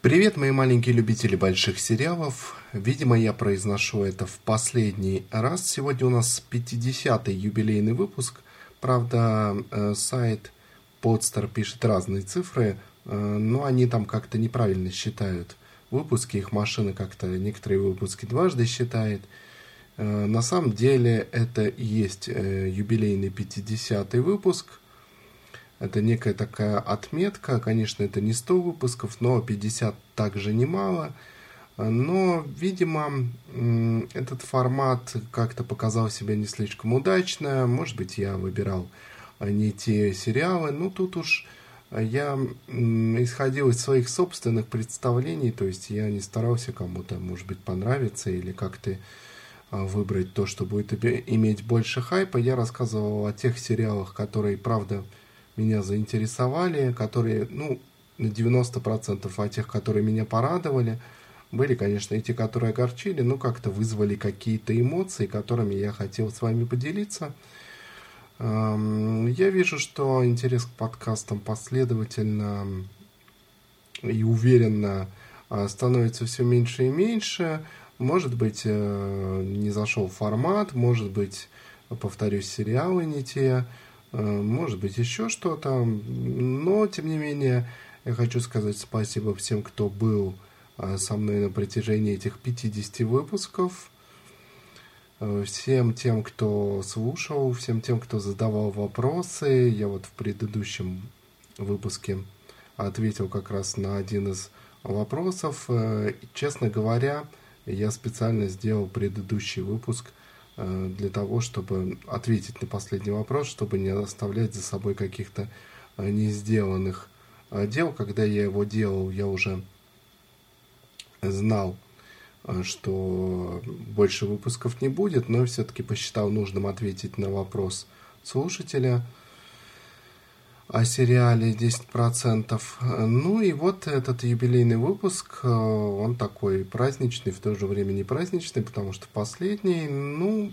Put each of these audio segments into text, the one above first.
Привет, мои маленькие любители больших сериалов. Видимо, я произношу это в последний раз. Сегодня у нас 50-й юбилейный выпуск. Правда, э, сайт Podster пишет разные цифры, э, но они там как-то неправильно считают выпуски. Их машина как-то некоторые выпуски дважды считает. Э, на самом деле это и есть юбилейный 50-й выпуск – это некая такая отметка. Конечно, это не 100 выпусков, но 50 также немало. Но, видимо, этот формат как-то показал себя не слишком удачно. Может быть, я выбирал не те сериалы. Ну, тут уж я исходил из своих собственных представлений, то есть я не старался кому-то, может быть, понравиться или как-то а, выбрать то, что будет иметь больше хайпа. Я рассказывал о тех сериалах, которые, правда, меня заинтересовали, которые, ну, на 90% а тех, которые меня порадовали, были, конечно, и те, которые огорчили, но как-то вызвали какие-то эмоции, которыми я хотел с вами поделиться. Я вижу, что интерес к подкастам последовательно и уверенно а, становится все меньше и меньше. Может быть, э, не зашел формат, может быть, повторюсь, сериалы не те. Э, может быть еще что-то, но тем не менее я хочу сказать спасибо всем, кто был э, со мной на протяжении этих 50 выпусков, э, всем тем, кто слушал, всем тем, кто задавал вопросы. Я вот в предыдущем выпуске ответил как раз на один из вопросов. Честно говоря, я специально сделал предыдущий выпуск – для того, чтобы ответить на последний вопрос, чтобы не оставлять за собой каких-то э, не сделанных э, дел. Когда я его делал, я уже знал, что больше выпусков не будет, но все-таки посчитал нужным ответить на вопрос слушателя – о сериале 10%. Ну и вот этот юбилейный выпуск, э, он такой праздничный, в то же время не праздничный, потому что последний, ну,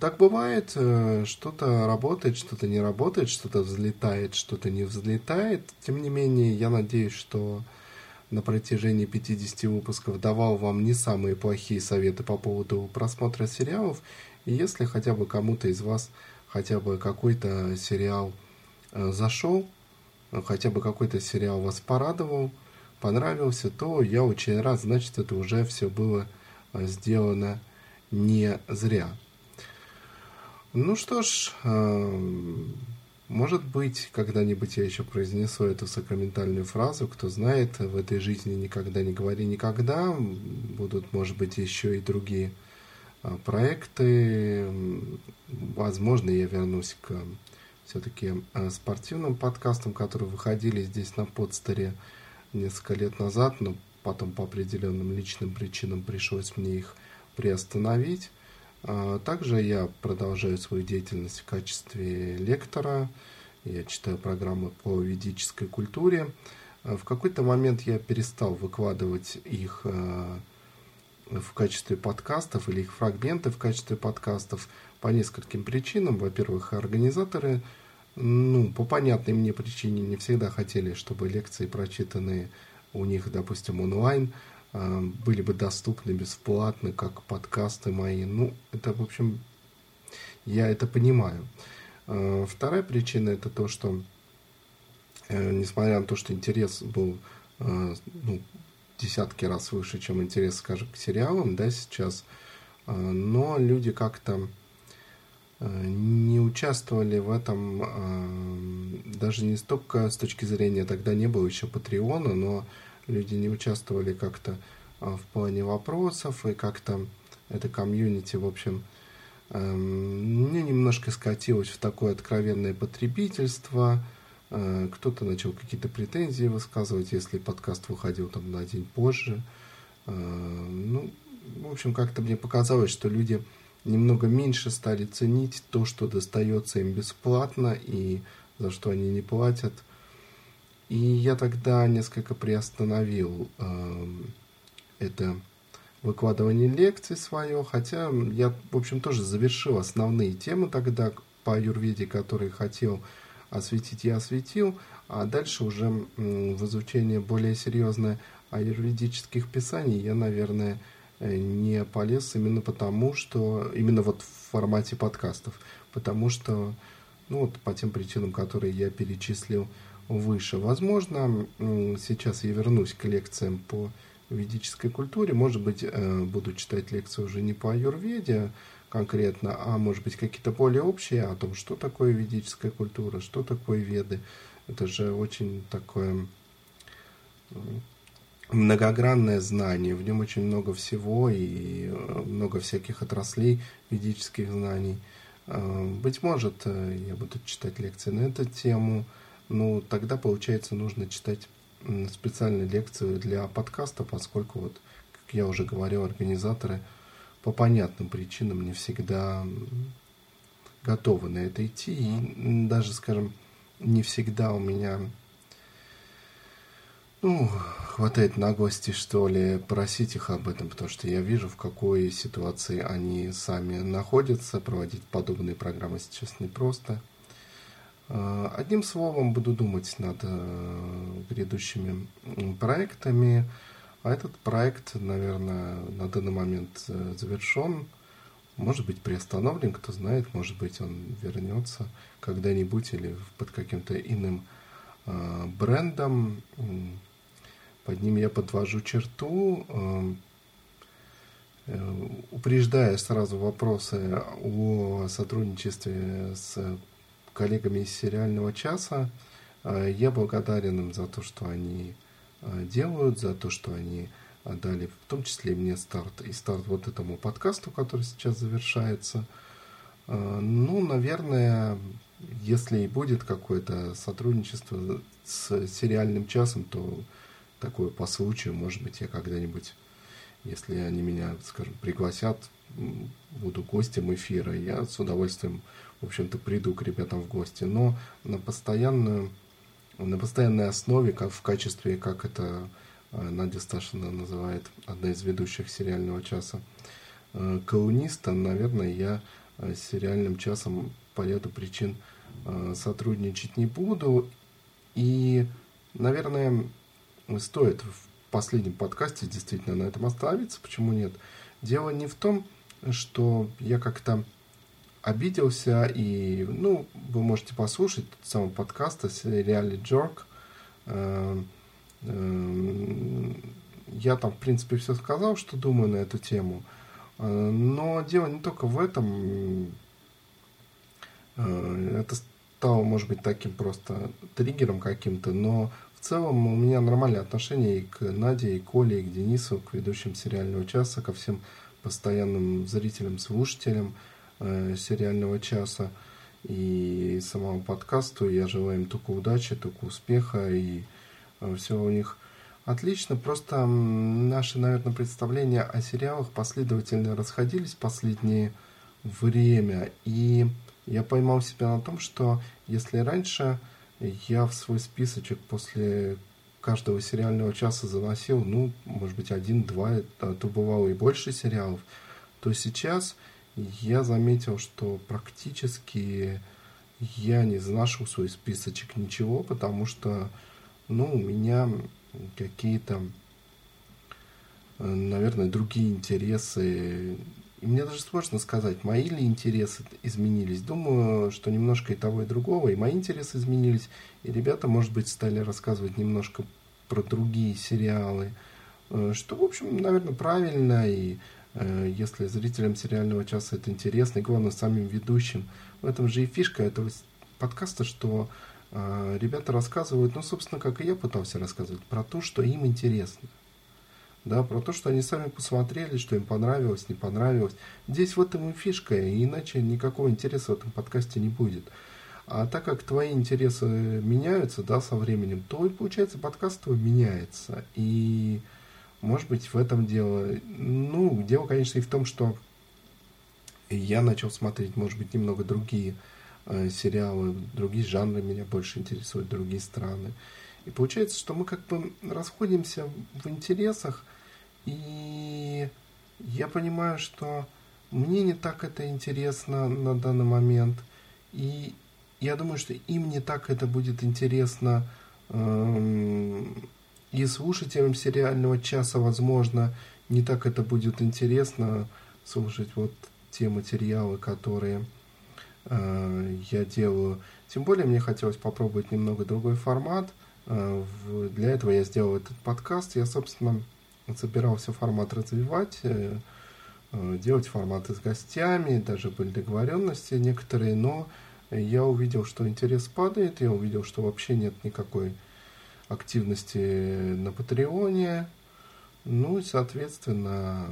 так бывает, э, что-то работает, что-то не работает, что-то взлетает, что-то не взлетает. Тем не менее, я надеюсь, что на протяжении 50 выпусков давал вам не самые плохие советы по поводу просмотра сериалов. И если хотя бы кому-то из вас хотя бы какой-то сериал – зашел, э, хотя бы какой-то сериал вас порадовал, понравился, то я очень рад, значит, это уже все было э, сделано не зря. Ну что ж, может быть, когда-нибудь я еще произнесу эту сакраментальную фразу, кто знает, в этой жизни никогда не говори никогда, будут, может быть, еще и другие проекты, возможно, я вернусь к все-таки э, спортивным подкастом, которые выходили здесь на подстере несколько лет назад, но потом по определенным личным причинам пришлось мне их приостановить. А, также я продолжаю свою деятельность в качестве лектора. Я читаю программы по ведической культуре. А, в какой-то момент я перестал выкладывать их э, в качестве подкастов или их фрагменты в качестве подкастов по нескольким причинам. Во-первых, организаторы, ну, по понятной мне причине, не всегда хотели, чтобы лекции, прочитанные у них, допустим, онлайн, а, были бы доступны бесплатно, как подкасты мои. Ну, это, в общем, я это понимаю. А, вторая причина это то, что, э, несмотря на то, что интерес был ну, десятки раз выше, чем интерес, скажем, к сериалам, да, сейчас, но люди как-то Э, не участвовали в этом э, даже не столько с точки зрения, тогда не было еще Патреона, но люди не участвовали как-то в плане вопросов, и как-то это комьюнити, в общем, мне немножко скатилось в такое откровенное потребительство. Кто-то начал какие-то претензии высказывать, если подкаст выходил там на день позже. Ну, в общем, как-то мне показалось, что люди немного меньше стали ценить то, что достается им бесплатно и за что они не платят. И я тогда несколько приостановил э, это выкладывание лекций свое, хотя я, в общем, тоже завершил основные темы тогда по аюрведе, которые хотел осветить, я осветил, А дальше уже в изучение более серьезное аюрведических писаний я, наверное, э, не полез именно потому, что именно вот в формате подкастов, потому что, ну вот по тем причинам, которые я перечислил выше. Возможно, сейчас я вернусь к лекциям по ведической культуре. Может быть, э, буду читать лекции уже не по аюрведе конкретно, а может быть какие-то более общие о том, что такое ведическая культура, что такое веды. Это же очень такое многогранное знание, в нем очень много всего и э, много всяких отраслей ведических знаний. Э, быть может, я буду читать лекции на эту тему, ну, тогда, получается, нужно читать специальную лекцию для подкаста, поскольку, вот, как я уже говорил, организаторы по понятным причинам не всегда готовы на это идти. И даже, скажем, не всегда у меня ну, хватает наглости, что ли, просить их об этом, потому что я вижу, в какой ситуации они сами находятся. Проводить подобные программы сейчас непросто. Э, одним словом, буду думать над э, грядущими проектами. А этот проект, наверное, на данный момент э, завершен. Может быть, приостановлен, кто знает, может быть, он вернется когда-нибудь или под каким-то иным брендом. Под ним я подвожу черту, упреждая сразу вопросы о сотрудничестве с коллегами из сериального часа. А, я благодарен им за то, что они делают, за то, что они дали, в том числе мне старт и старт вот этому подкасту, который сейчас завершается. А, ну, наверное, если и будет какое-то сотрудничество с сериальным часом, то такое по случаю, может быть, я когда-нибудь, если они меня, скажем, пригласят, буду гостем эфира, я с удовольствием в общем-то, приду к ребятам в гости, но на постоянную, на постоянной основе, как в качестве, как это э, Надя Сташина называет, одна из ведущих сериального часа, э, колуниста, наверное, я э, с сериальным часом по ряду причин сотрудничать не буду. И, наверное, стоит в последнем подкасте действительно на этом остановиться. Почему нет? Дело не в том, что я как-то обиделся, и, ну, вы можете послушать тот самый подкаст сериале Джорк. Э, э, я там, в принципе, все сказал, что думаю на эту тему. Э, но дело не только в этом. Это стало, может быть, таким просто триггером каким-то, но в целом у меня нормальное отношение и к Наде, и Коле, и к Денису, к ведущим сериального часа, ко всем постоянным зрителям, слушателям – э, сериального часа и самому подкасту. Я желаю им только удачи, только успеха и э, все у них отлично. Просто наши, наверное, представления о сериалах последовательно расходились в последнее время. И я поймал себя на том, что если раньше я в свой списочек после каждого сериального часа заносил, ну, может быть, один-два, а то бывало и больше сериалов, то сейчас я заметил, что практически я не заношу свой списочек ничего, потому что, ну, у меня какие-то, э, наверное, другие интересы. И мне даже сложно сказать, мои ли интересы изменились. Думаю, что немножко и того, и другого. И мои интересы изменились. И ребята, может быть, стали рассказывать немножко про другие сериалы. Э, что, в общем, наверное, правильно. И если зрителям сериального часа это интересно, и главное, самим ведущим. В этом же и фишка этого подкаста, что э, ребята рассказывают, ну, собственно, как и я пытался рассказывать, про то, что им интересно. Да, про то, что они сами посмотрели, что им понравилось, не понравилось. Здесь в этом и фишка, и иначе никакого интереса в этом подкасте не будет. А так как твои интересы меняются, да, со временем, то и получается подкаст твой меняется. И может быть, в этом дело. Ну, дело, конечно, и в том, что я начал смотреть, может быть, немного другие э, сериалы, другие жанры меня больше интересуют, другие страны. И получается, что мы как бы расходимся в интересах, и я понимаю, что мне не так это интересно на данный момент, и я думаю, что им не так это будет интересно эм, и слушателям сериального часа, возможно, не так это будет интересно слушать вот те материалы, которые э, я делаю. Тем более мне хотелось попробовать немного другой формат. Э, в, для этого я сделал этот подкаст. Я, собственно, собирался формат развивать, э, э, делать форматы с гостями, даже были договоренности некоторые, но я увидел, что интерес падает, я увидел, что вообще нет никакой активности на Патреоне. Ну и, соответственно,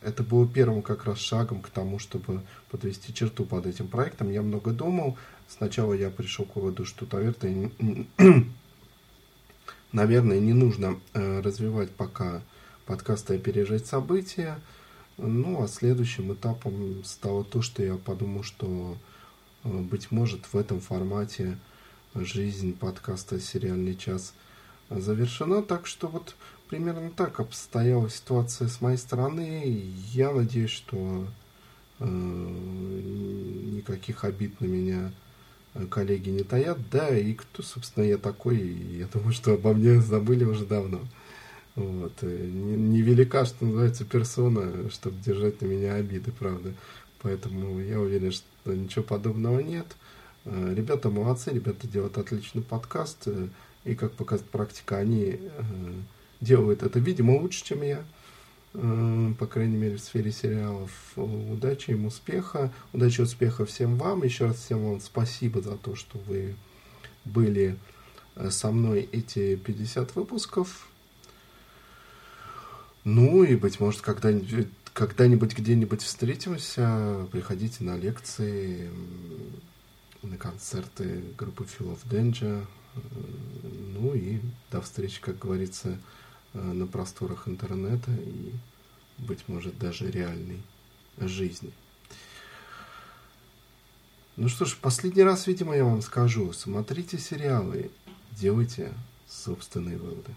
это было первым как раз шагом к тому, чтобы подвести черту под этим проектом. Я много думал. Сначала я пришел к выводу, что, наверное, наверное не нужно э, развивать пока подкасты опережать события. Ну, а следующим этапом стало то, что я подумал, что, э, быть может, в этом формате жизнь подкаста «Сериальный час» завершена. Так что вот примерно так обстояла ситуация с моей стороны. Я надеюсь, что э, никаких обид на меня э, коллеги не таят. Да, и кто, собственно, я такой, я думаю, что обо мне забыли уже давно. Вот. Невелика, не что называется, персона, чтобы держать на меня обиды, правда. Поэтому я уверен, что ничего подобного нет. Э, ребята молодцы, ребята делают отличный подкаст. Э, и, как показывает практика, они делают это, видимо, лучше, чем я. Э, по крайней мере, в сфере сериалов. Удачи им, успеха. Удачи, успеха всем вам. Еще раз всем вам спасибо за то, что вы были э, со мной эти 50 выпусков. Ну и, быть может, когда-нибудь когда-нибудь где-нибудь встретимся, приходите на лекции, на концерты группы Phil of Danger. Э, ну и до встречи, как говорится, Э, на просторах интернета и, быть может, даже реальной жизни. Ну что ж, последний раз, видимо, я вам скажу, смотрите сериалы, делайте собственные выводы.